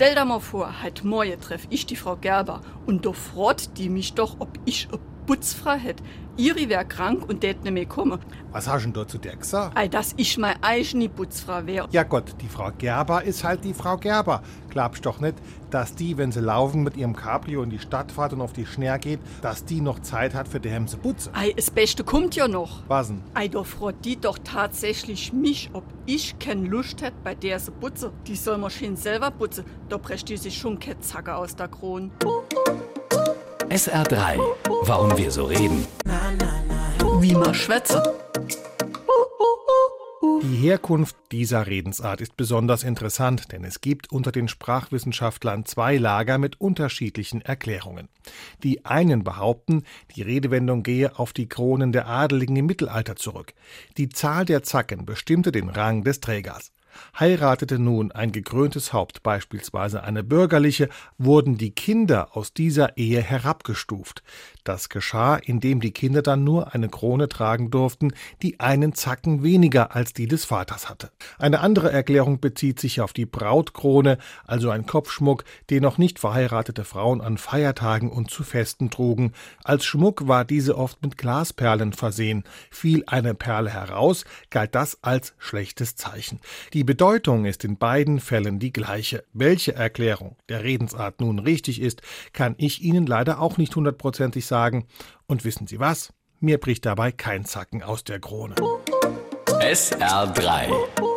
Stell dir mal vor, heute Morgen treff ich die Frau Gerber und da fragt die mich doch, ob ich eine Putzfrau hätt. Ihre wär krank und tät nicht mehr kommen. Was hast du denn da zu der gesagt? Ei, dass ich meine eigene Putzfrau wär. Ja Gott, die Frau Gerber ist halt die Frau Gerber. Glaubst doch nicht, dass die, wenn sie laufen mit ihrem Cabrio in die Stadt fährt und auf die Schnär geht, dass die noch Zeit hat für die Hemse putze? Ei, das Beste kommt ja noch. Was denn? Ei, da fragt die doch tatsächlich mich, ob ich keine Lust hätt, bei der sie putze. Die soll man schön selber putzen. Da prescht die sich schon keine Zacke aus der Krone. SR3. Warum wir so reden. Wie man schwätze. Die Herkunft dieser Redensart ist besonders interessant, denn es gibt unter den Sprachwissenschaftlern zwei Lager mit unterschiedlichen Erklärungen. Die einen behaupten, die Redewendung gehe auf die Kronen der Adeligen im Mittelalter zurück. Die Zahl der Zacken bestimmte den Rang des Trägers. Heiratete nun ein gekröntes Haupt, beispielsweise eine bürgerliche, wurden die Kinder aus dieser Ehe herabgestuft. Das geschah, indem die Kinder dann nur eine Krone tragen durften, die einen Zacken weniger als die des Vaters hatte. Eine andere Erklärung bezieht sich auf die Brautkrone, also ein Kopfschmuck, den noch nicht verheiratete Frauen an Feiertagen und zu Festen trugen. Als Schmuck war diese oft mit Glasperlen versehen. Fiel eine Perle heraus, galt das als schlechtes Zeichen. Die Bedeutung ist in beiden Fällen die gleiche. Welche Erklärung der Redensart nun richtig ist, kann ich Ihnen leider auch nicht hundertprozentig sagen. Und wissen Sie was? Mir bricht dabei kein Zacken aus der Krone. SR3.